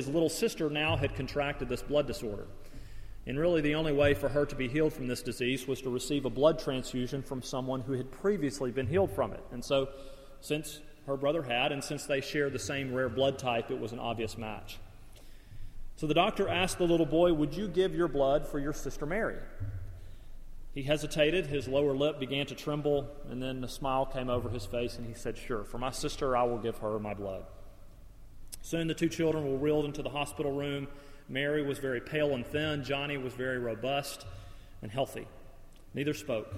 his little sister now had contracted this blood disorder. And really, the only way for her to be healed from this disease was to receive a blood transfusion from someone who had previously been healed from it. And so, since her brother had, and since they shared the same rare blood type, it was an obvious match. So the doctor asked the little boy, Would you give your blood for your sister Mary? He hesitated, his lower lip began to tremble, and then a smile came over his face, and he said, Sure, for my sister, I will give her my blood. Soon the two children were wheeled into the hospital room. Mary was very pale and thin, Johnny was very robust and healthy. Neither spoke.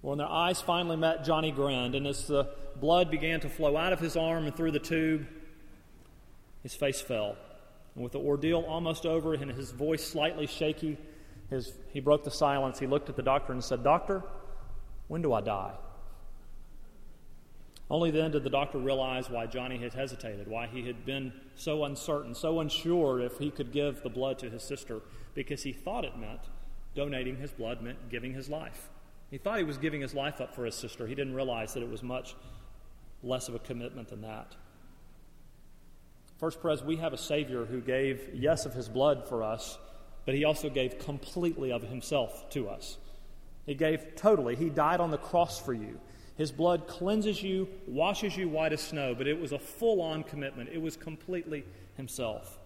When their eyes finally met, Johnny grinned, and as the blood began to flow out of his arm and through the tube, his face fell. And with the ordeal almost over and his voice slightly shaky, his, he broke the silence. He looked at the doctor and said, Doctor, when do I die? Only then did the doctor realize why Johnny had hesitated, why he had been so uncertain, so unsure if he could give the blood to his sister, because he thought it meant donating his blood meant giving his life. He thought he was giving his life up for his sister. He didn't realize that it was much less of a commitment than that. First Pres, we have a Savior who gave, yes, of his blood for us, but he also gave completely of himself to us. He gave totally. He died on the cross for you. His blood cleanses you, washes you white as snow, but it was a full on commitment. It was completely himself.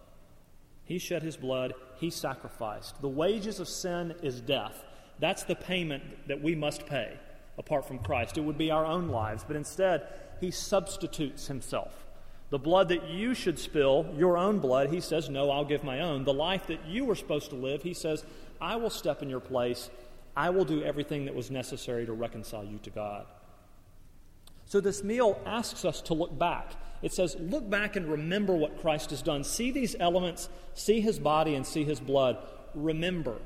He shed his blood, he sacrificed. The wages of sin is death. That's the payment that we must pay apart from Christ. It would be our own lives, but instead, he substitutes himself. The blood that you should spill, your own blood, he says, No, I'll give my own. The life that you were supposed to live, he says, I will step in your place. I will do everything that was necessary to reconcile you to God. So this meal asks us to look back. It says, Look back and remember what Christ has done. See these elements, see his body, and see his blood. Remember.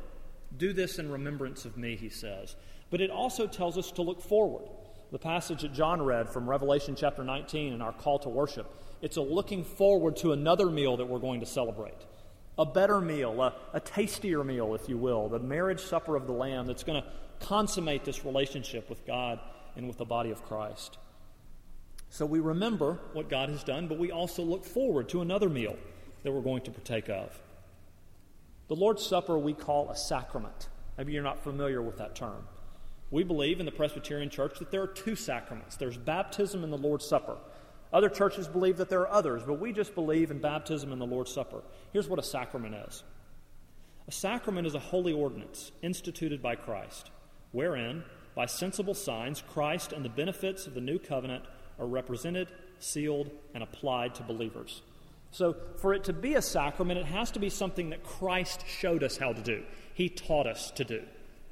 Do this in remembrance of me, he says. But it also tells us to look forward. The passage that John read from Revelation chapter 19 and our call to worship it's a looking forward to another meal that we're going to celebrate. A better meal, a, a tastier meal, if you will, the marriage supper of the Lamb that's going to consummate this relationship with God and with the body of Christ. So we remember what God has done, but we also look forward to another meal that we're going to partake of. The Lord's Supper we call a sacrament. Maybe you're not familiar with that term. We believe in the Presbyterian Church that there are two sacraments there's baptism and the Lord's Supper. Other churches believe that there are others, but we just believe in baptism and the Lord's Supper. Here's what a sacrament is a sacrament is a holy ordinance instituted by Christ, wherein, by sensible signs, Christ and the benefits of the new covenant are represented, sealed, and applied to believers. So, for it to be a sacrament, it has to be something that Christ showed us how to do. He taught us to do.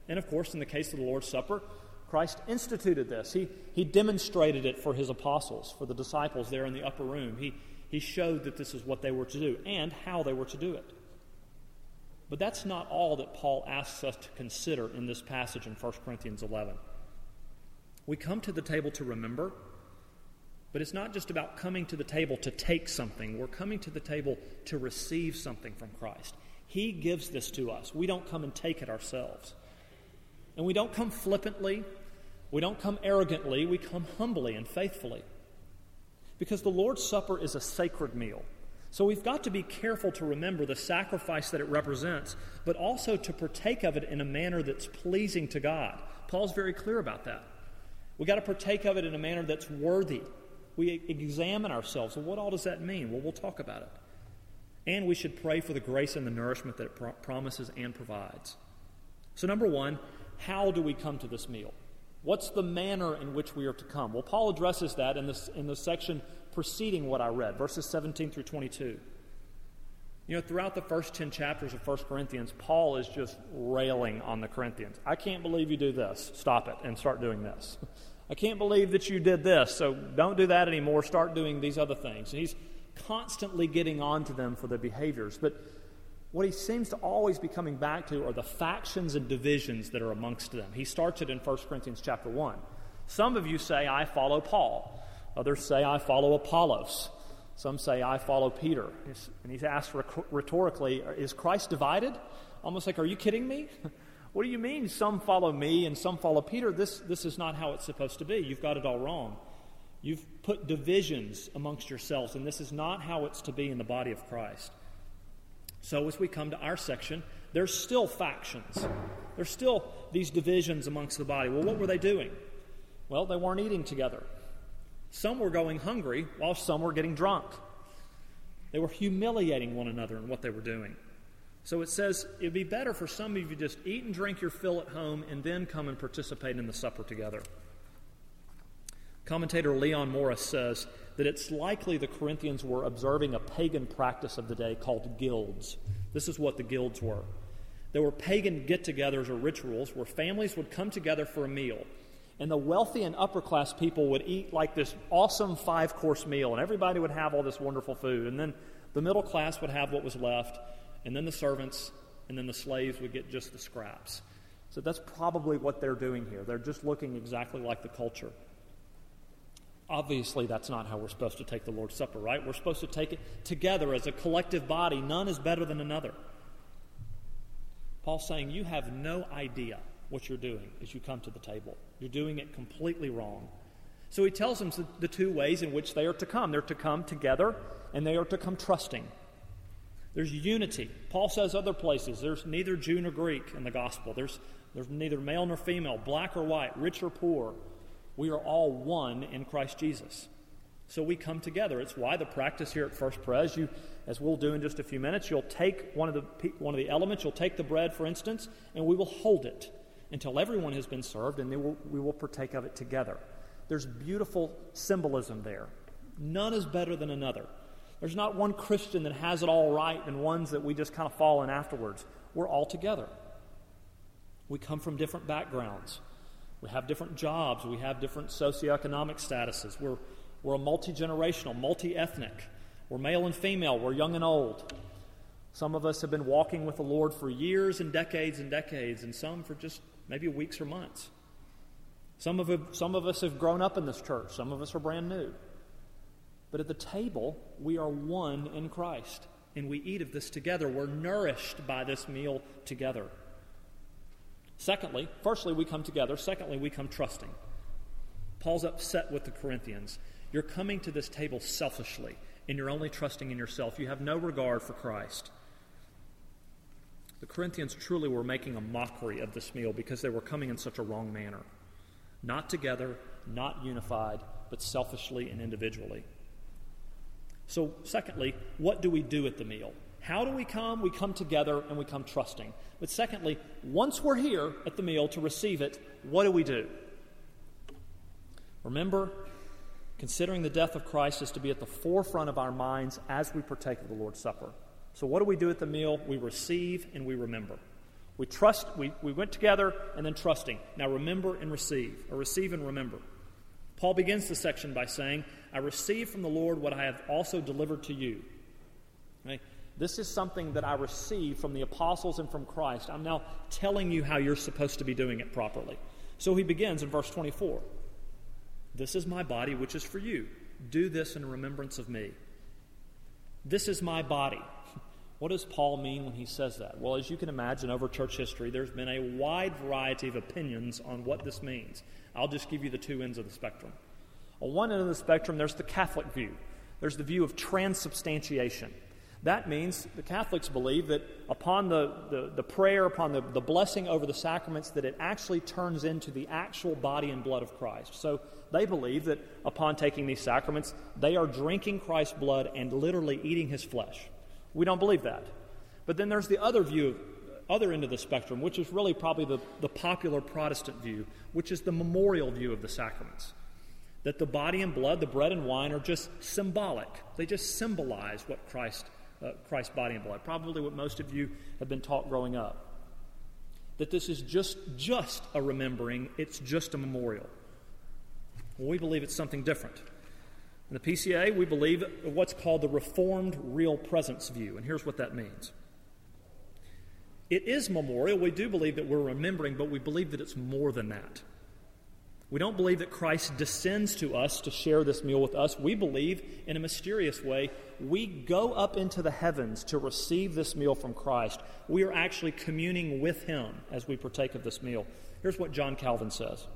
And of course, in the case of the Lord's Supper, Christ instituted this. He, he demonstrated it for his apostles, for the disciples there in the upper room. He, he showed that this is what they were to do and how they were to do it. But that's not all that Paul asks us to consider in this passage in 1 Corinthians 11. We come to the table to remember, but it's not just about coming to the table to take something. We're coming to the table to receive something from Christ. He gives this to us. We don't come and take it ourselves. And we don't come flippantly we don't come arrogantly, we come humbly and faithfully. Because the Lord's Supper is a sacred meal. So we've got to be careful to remember the sacrifice that it represents, but also to partake of it in a manner that's pleasing to God. Paul's very clear about that. We've got to partake of it in a manner that's worthy. We examine ourselves. Well, what all does that mean? Well, we'll talk about it. And we should pray for the grace and the nourishment that it pro- promises and provides. So, number one, how do we come to this meal? What's the manner in which we are to come? Well, Paul addresses that in, this, in the section preceding what I read, verses 17 through 22. You know, throughout the first 10 chapters of 1 Corinthians, Paul is just railing on the Corinthians. I can't believe you do this. Stop it and start doing this. I can't believe that you did this, so don't do that anymore. Start doing these other things. And he's constantly getting on to them for their behaviors. But what he seems to always be coming back to are the factions and divisions that are amongst them. He starts it in 1 Corinthians chapter 1. Some of you say, I follow Paul. Others say, I follow Apollos. Some say, I follow Peter. And he's asked rhetorically, Is Christ divided? Almost like, Are you kidding me? what do you mean some follow me and some follow Peter? This, this is not how it's supposed to be. You've got it all wrong. You've put divisions amongst yourselves, and this is not how it's to be in the body of Christ. So, as we come to our section, there's still factions. There's still these divisions amongst the body. Well, what were they doing? Well, they weren't eating together. Some were going hungry while some were getting drunk. They were humiliating one another in what they were doing. So it says it'd be better for some of you to just eat and drink your fill at home and then come and participate in the supper together. Commentator Leon Morris says that it's likely the Corinthians were observing a pagan practice of the day called guilds. This is what the guilds were. There were pagan get togethers or rituals where families would come together for a meal. And the wealthy and upper class people would eat like this awesome five course meal, and everybody would have all this wonderful food. And then the middle class would have what was left, and then the servants, and then the slaves would get just the scraps. So that's probably what they're doing here. They're just looking exactly like the culture. Obviously, that's not how we're supposed to take the Lord's Supper, right? We're supposed to take it together as a collective body. None is better than another. Paul's saying you have no idea what you're doing as you come to the table. You're doing it completely wrong. So he tells them the two ways in which they are to come. They're to come together and they are to come trusting. There's unity. Paul says other places there's neither Jew nor Greek in the gospel. There's, there's neither male nor female, black or white, rich or poor. We are all one in Christ Jesus. So we come together. It's why the practice here at First Pres, you, as we'll do in just a few minutes, you'll take one of the one of the elements. You'll take the bread, for instance, and we will hold it until everyone has been served, and then we'll, we will partake of it together. There's beautiful symbolism there. None is better than another. There's not one Christian that has it all right and ones that we just kind of fall in afterwards. We're all together. We come from different backgrounds. We have different jobs. We have different socioeconomic statuses. We're, we're a multi generational, multi ethnic. We're male and female. We're young and old. Some of us have been walking with the Lord for years and decades and decades, and some for just maybe weeks or months. Some of, some of us have grown up in this church, some of us are brand new. But at the table, we are one in Christ, and we eat of this together. We're nourished by this meal together. Secondly, firstly, we come together. Secondly, we come trusting. Paul's upset with the Corinthians. You're coming to this table selfishly, and you're only trusting in yourself. You have no regard for Christ. The Corinthians truly were making a mockery of this meal because they were coming in such a wrong manner. Not together, not unified, but selfishly and individually. So, secondly, what do we do at the meal? How do we come? We come together and we come trusting. But secondly, once we're here at the meal to receive it, what do we do? Remember, considering the death of Christ is to be at the forefront of our minds as we partake of the Lord's Supper. So, what do we do at the meal? We receive and we remember. We trust, we, we went together and then trusting. Now, remember and receive, or receive and remember. Paul begins the section by saying, I received from the Lord what I have also delivered to you. This is something that I received from the apostles and from Christ. I'm now telling you how you're supposed to be doing it properly. So he begins in verse 24 This is my body, which is for you. Do this in remembrance of me. This is my body. What does Paul mean when he says that? Well, as you can imagine, over church history, there's been a wide variety of opinions on what this means. I'll just give you the two ends of the spectrum. On one end of the spectrum, there's the Catholic view. There's the view of transubstantiation. That means the Catholics believe that upon the, the, the, prayer, upon the, the blessing over the sacraments, that it actually turns into the actual body and blood of Christ. So they believe that upon taking these sacraments, they are drinking Christ's blood and literally eating his flesh. We don't believe that. But then there's the other view, other end of the spectrum, which is really probably the, the popular Protestant view, which is the memorial view of the sacraments. That the body and blood, the bread and wine, are just symbolic. They just symbolize what Christ, uh, Christ's body and blood. Probably what most of you have been taught growing up. That this is just, just a remembering, it's just a memorial. Well, we believe it's something different. In the PCA, we believe what's called the Reformed Real Presence view, and here's what that means. It is memorial. We do believe that we're remembering, but we believe that it's more than that. We don't believe that Christ descends to us to share this meal with us. We believe, in a mysterious way, we go up into the heavens to receive this meal from Christ. We are actually communing with Him as we partake of this meal. Here's what John Calvin says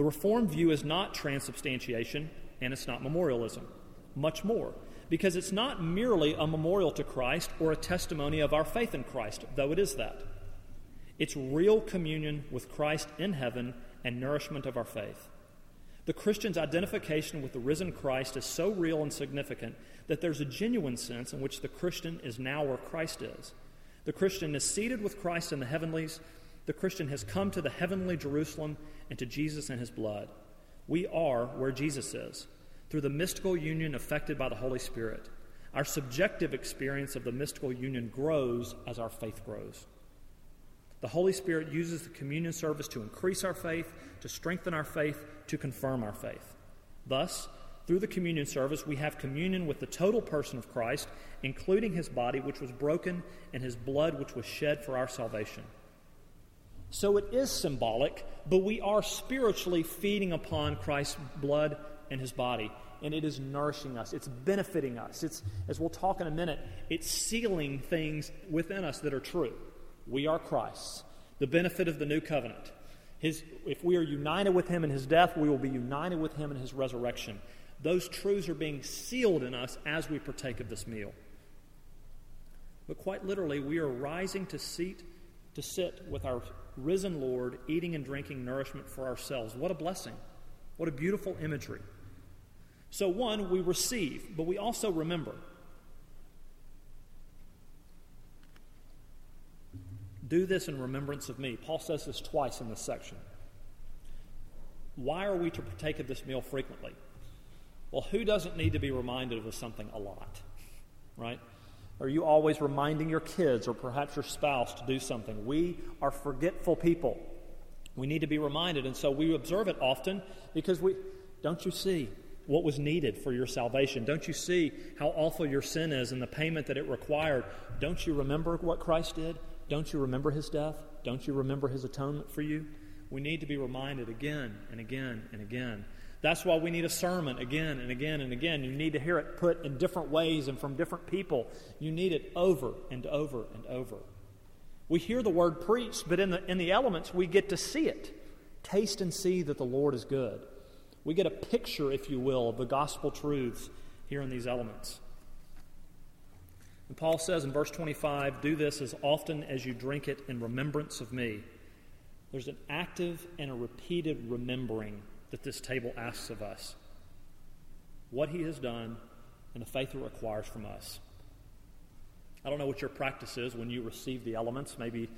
The Reformed view is not transubstantiation and it's not memorialism. Much more, because it's not merely a memorial to Christ or a testimony of our faith in Christ, though it is that. It's real communion with Christ in heaven and nourishment of our faith. The Christian's identification with the risen Christ is so real and significant that there's a genuine sense in which the Christian is now where Christ is. The Christian is seated with Christ in the heavenlies. The Christian has come to the heavenly Jerusalem and to Jesus and his blood. We are where Jesus is through the mystical union effected by the Holy Spirit. Our subjective experience of the mystical union grows as our faith grows. The Holy Spirit uses the communion service to increase our faith, to strengthen our faith, to confirm our faith. Thus, through the communion service, we have communion with the total person of Christ, including his body, which was broken, and his blood, which was shed for our salvation. So it is symbolic, but we are spiritually feeding upon Christ's blood and his body. And it is nourishing us. It's benefiting us. It's, as we'll talk in a minute, it's sealing things within us that are true. We are Christ's. The benefit of the new covenant. His, if we are united with him in his death, we will be united with him in his resurrection. Those truths are being sealed in us as we partake of this meal. But quite literally, we are rising to seat to sit with our risen Lord, eating and drinking nourishment for ourselves. What a blessing. What a beautiful imagery. So, one, we receive, but we also remember. Do this in remembrance of me. Paul says this twice in this section. Why are we to partake of this meal frequently? Well, who doesn't need to be reminded of something a lot? Right? Are you always reminding your kids or perhaps your spouse to do something? We are forgetful people. We need to be reminded, and so we observe it often because we don't you see? what was needed for your salvation? Don't you see how awful your sin is and the payment that it required? Don't you remember what Christ did? Don't you remember his death? Don't you remember his atonement for you? We need to be reminded again and again and again. That's why we need a sermon again and again and again. You need to hear it put in different ways and from different people. You need it over and over and over. We hear the word preached, but in the, in the elements, we get to see it. Taste and see that the Lord is good. We get a picture, if you will, of the gospel truths here in these elements. And Paul says in verse 25, Do this as often as you drink it in remembrance of me. There's an active and a repeated remembering that this table asks of us. What he has done and the faith it requires from us. I don't know what your practice is when you receive the elements. Maybe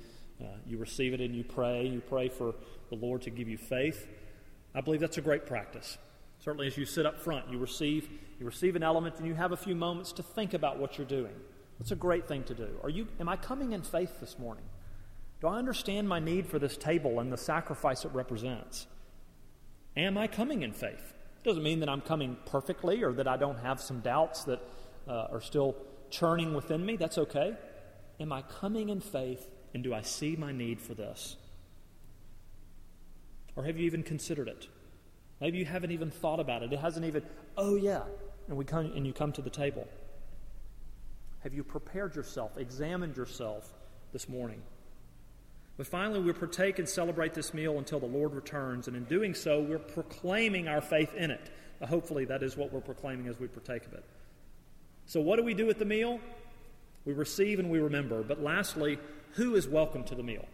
uh, you receive it and you pray. You pray for the Lord to give you faith. I believe that's a great practice. Certainly, as you sit up front, you receive, you receive an element and you have a few moments to think about what you're doing. That's a great thing to do. Are you, am I coming in faith this morning? Do I understand my need for this table and the sacrifice it represents? Am I coming in faith? It doesn't mean that I'm coming perfectly or that I don't have some doubts that uh, are still churning within me. That's okay. Am I coming in faith and do I see my need for this? Or have you even considered it? Maybe you haven't even thought about it. It hasn't even, oh yeah, and we come and you come to the table. Have you prepared yourself, examined yourself this morning? But finally, we partake and celebrate this meal until the Lord returns, and in doing so, we're proclaiming our faith in it. Uh, hopefully, that is what we're proclaiming as we partake of it. So, what do we do at the meal? We receive and we remember. But lastly, who is welcome to the meal?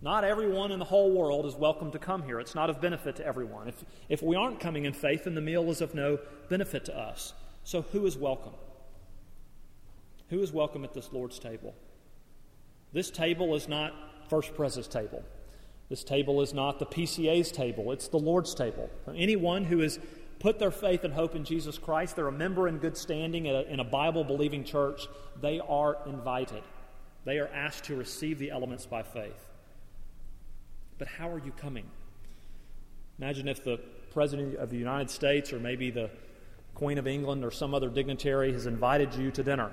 Not everyone in the whole world is welcome to come here. It's not of benefit to everyone. If, if we aren't coming in faith, then the meal is of no benefit to us. So, who is welcome? Who is welcome at this Lord's table? This table is not First Pres's table. This table is not the PCA's table. It's the Lord's table. Anyone who has put their faith and hope in Jesus Christ, they're a member in good standing in a Bible believing church, they are invited. They are asked to receive the elements by faith. But how are you coming? Imagine if the President of the United States or maybe the Queen of England or some other dignitary has invited you to dinner.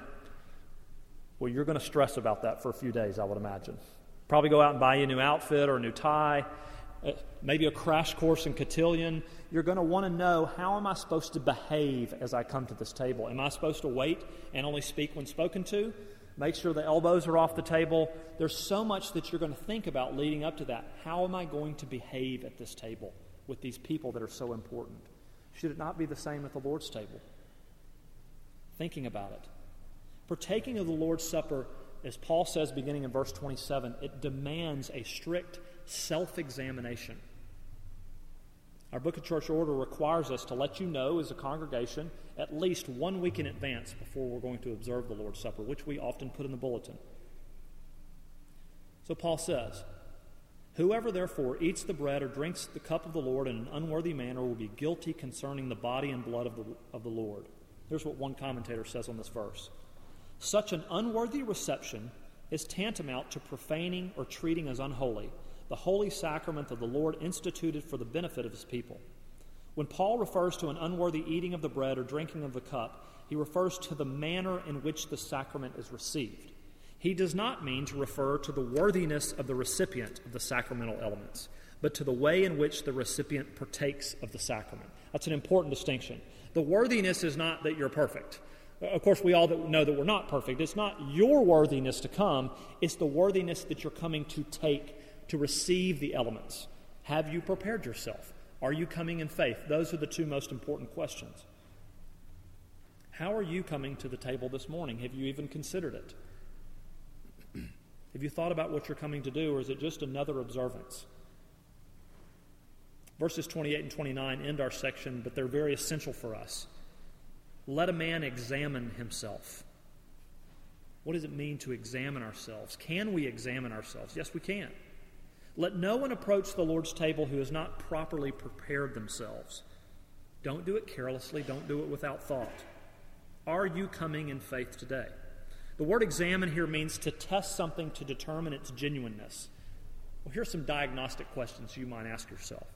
Well, you're going to stress about that for a few days, I would imagine. Probably go out and buy you a new outfit or a new tie, uh, maybe a crash course in cotillion. You're going to want to know how am I supposed to behave as I come to this table? Am I supposed to wait and only speak when spoken to? Make sure the elbows are off the table. There's so much that you're going to think about leading up to that. How am I going to behave at this table? with these people that are so important? Should it not be the same at the Lord's table? Thinking about it. Partaking of the Lord's Supper, as Paul says beginning in verse 27, it demands a strict self examination. Our Book of Church Order requires us to let you know as a congregation at least one week in advance before we're going to observe the Lord's Supper, which we often put in the bulletin. So Paul says, Whoever therefore eats the bread or drinks the cup of the Lord in an unworthy manner will be guilty concerning the body and blood of the, of the Lord. Here's what one commentator says on this verse Such an unworthy reception is tantamount to profaning or treating as unholy the holy sacrament of the Lord instituted for the benefit of his people. When Paul refers to an unworthy eating of the bread or drinking of the cup, he refers to the manner in which the sacrament is received. He does not mean to refer to the worthiness of the recipient of the sacramental elements, but to the way in which the recipient partakes of the sacrament. That's an important distinction. The worthiness is not that you're perfect. Of course, we all know that we're not perfect. It's not your worthiness to come, it's the worthiness that you're coming to take, to receive the elements. Have you prepared yourself? Are you coming in faith? Those are the two most important questions. How are you coming to the table this morning? Have you even considered it? Have you thought about what you're coming to do, or is it just another observance? Verses 28 and 29 end our section, but they're very essential for us. Let a man examine himself. What does it mean to examine ourselves? Can we examine ourselves? Yes, we can. Let no one approach the Lord's table who has not properly prepared themselves. Don't do it carelessly, don't do it without thought. Are you coming in faith today? The word examine here means to test something to determine its genuineness. Well, here's some diagnostic questions you might ask yourself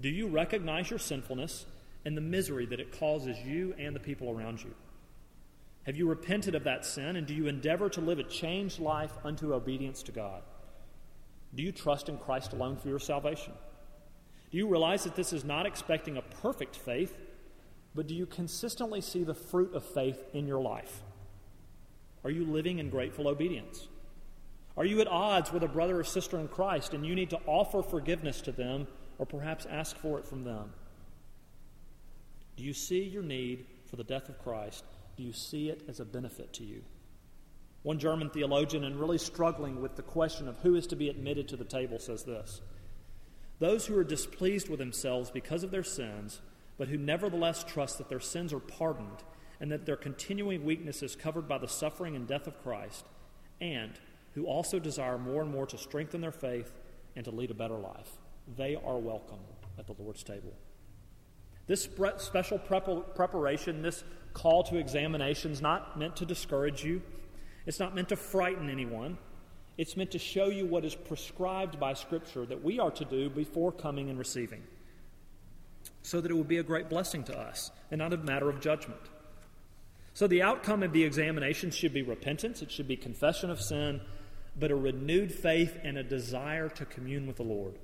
Do you recognize your sinfulness and the misery that it causes you and the people around you? Have you repented of that sin and do you endeavor to live a changed life unto obedience to God? Do you trust in Christ alone for your salvation? Do you realize that this is not expecting a perfect faith, but do you consistently see the fruit of faith in your life? Are you living in grateful obedience? Are you at odds with a brother or sister in Christ and you need to offer forgiveness to them or perhaps ask for it from them? Do you see your need for the death of Christ? Do you see it as a benefit to you? One German theologian, and really struggling with the question of who is to be admitted to the table, says this Those who are displeased with themselves because of their sins, but who nevertheless trust that their sins are pardoned and that their continuing weakness is covered by the suffering and death of Christ, and who also desire more and more to strengthen their faith and to lead a better life. They are welcome at the Lord's table. This special preparation, this call to examination, is not meant to discourage you. It's not meant to frighten anyone. It's meant to show you what is prescribed by Scripture that we are to do before coming and receiving, so that it will be a great blessing to us and not a matter of judgment. So the outcome of the examination should be repentance, it should be confession of sin, but a renewed faith and a desire to commune with the Lord.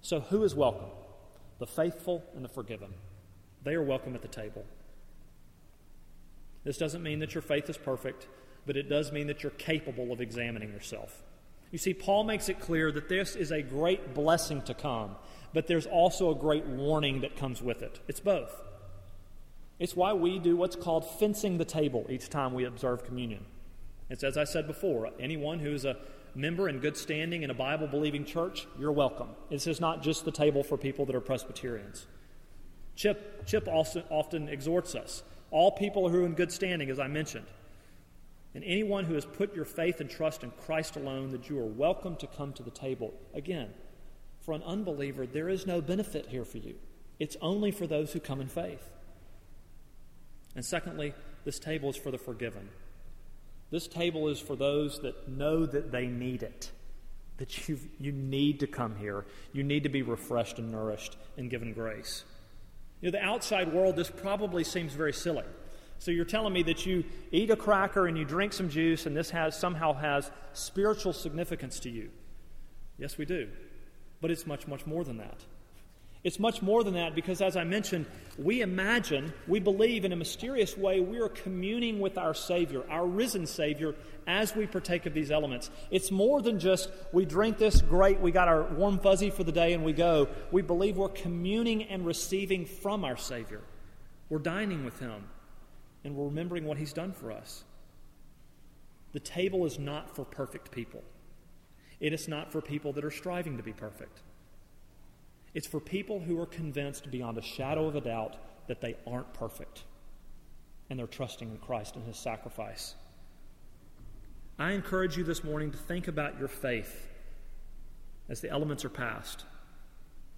So who is welcome? The faithful and the forgiven. They are welcome at the table. This doesn't mean that your faith is perfect, but it does mean that you're capable of examining yourself. You see, Paul makes it clear that this is a great blessing to come, but there's also a great warning that comes with it. It's both. It's why we do what's called fencing the table each time we observe communion. It's as I said before anyone who is a member in good standing in a Bible believing church, you're welcome. This is not just the table for people that are Presbyterians. Chip, Chip also often exhorts us all people who are in good standing, as I mentioned, and anyone who has put your faith and trust in Christ alone, that you are welcome to come to the table. Again, for an unbeliever, there is no benefit here for you, it's only for those who come in faith. And secondly, this table is for the forgiven. This table is for those that know that they need it, that you you need to come here. You need to be refreshed and nourished and given grace. You know, the outside world, this probably seems very silly. So you're telling me that you eat a cracker and you drink some juice, and this has somehow has spiritual significance to you. Yes, we do. But it's much, much more than that. It's much more than that because, as I mentioned, we imagine, we believe in a mysterious way, we are communing with our Savior, our risen Savior, as we partake of these elements. It's more than just we drink this, great, we got our warm fuzzy for the day, and we go. We believe we're communing and receiving from our Savior. We're dining with Him, and we're remembering what He's done for us. The table is not for perfect people, it is not for people that are striving to be perfect. It's for people who are convinced beyond a shadow of a doubt that they aren't perfect and they're trusting in Christ and His sacrifice. I encourage you this morning to think about your faith as the elements are passed.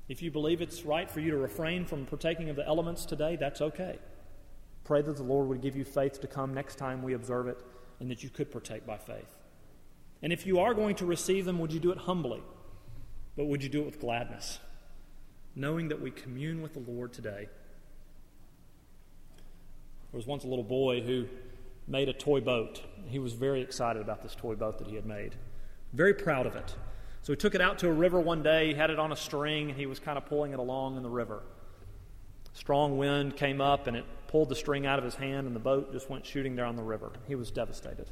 If you believe it's right for you to refrain from partaking of the elements today, that's okay. Pray that the Lord would give you faith to come next time we observe it and that you could partake by faith. And if you are going to receive them, would you do it humbly? But would you do it with gladness? Knowing that we commune with the Lord today. There was once a little boy who made a toy boat. He was very excited about this toy boat that he had made, very proud of it. So he took it out to a river one day, he had it on a string, and he was kind of pulling it along in the river. Strong wind came up and it pulled the string out of his hand, and the boat just went shooting down the river. He was devastated.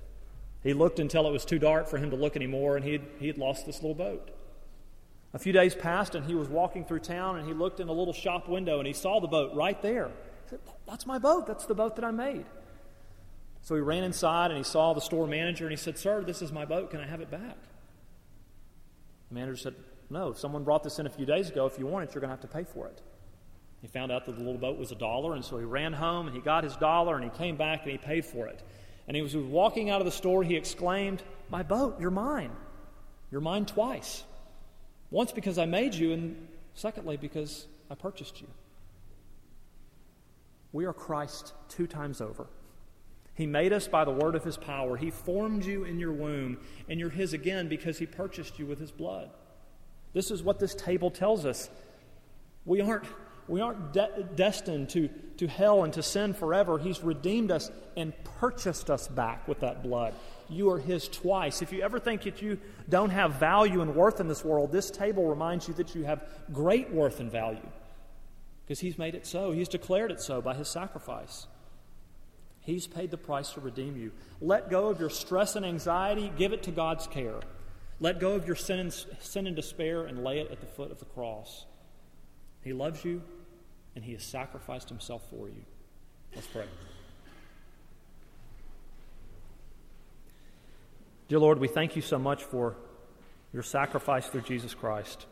He looked until it was too dark for him to look anymore, and he had, he had lost this little boat. A few days passed, and he was walking through town, and he looked in a little shop window, and he saw the boat right there. He said, That's my boat. That's the boat that I made. So he ran inside, and he saw the store manager, and he said, Sir, this is my boat. Can I have it back? The manager said, No, someone brought this in a few days ago. If you want it, you're going to have to pay for it. He found out that the little boat was a dollar, and so he ran home, and he got his dollar, and he came back, and he paid for it. And he was walking out of the store, he exclaimed, My boat, you're mine. You're mine twice. Once because I made you, and secondly because I purchased you. We are Christ two times over. He made us by the word of his power. He formed you in your womb, and you're his again because he purchased you with his blood. This is what this table tells us. We aren't, we aren't de- destined to, to hell and to sin forever. He's redeemed us and purchased us back with that blood you are His twice. If you ever think that you don't have value and worth in this world, this table reminds you that you have great worth and value because He's made it so. He's declared it so by His sacrifice. He's paid the price to redeem you. Let go of your stress and anxiety, give it to God's care. Let go of your sin and, sin and despair and lay it at the foot of the cross. He loves you and He has sacrificed Himself for you. Let's pray. Dear Lord, we thank you so much for your sacrifice through Jesus Christ.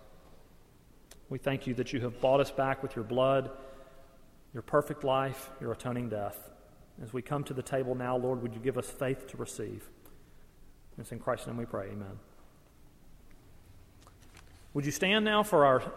We thank you that you have bought us back with your blood, your perfect life, your atoning death. As we come to the table now, Lord, would you give us faith to receive? It's in Christ's name we pray. Amen. Would you stand now for our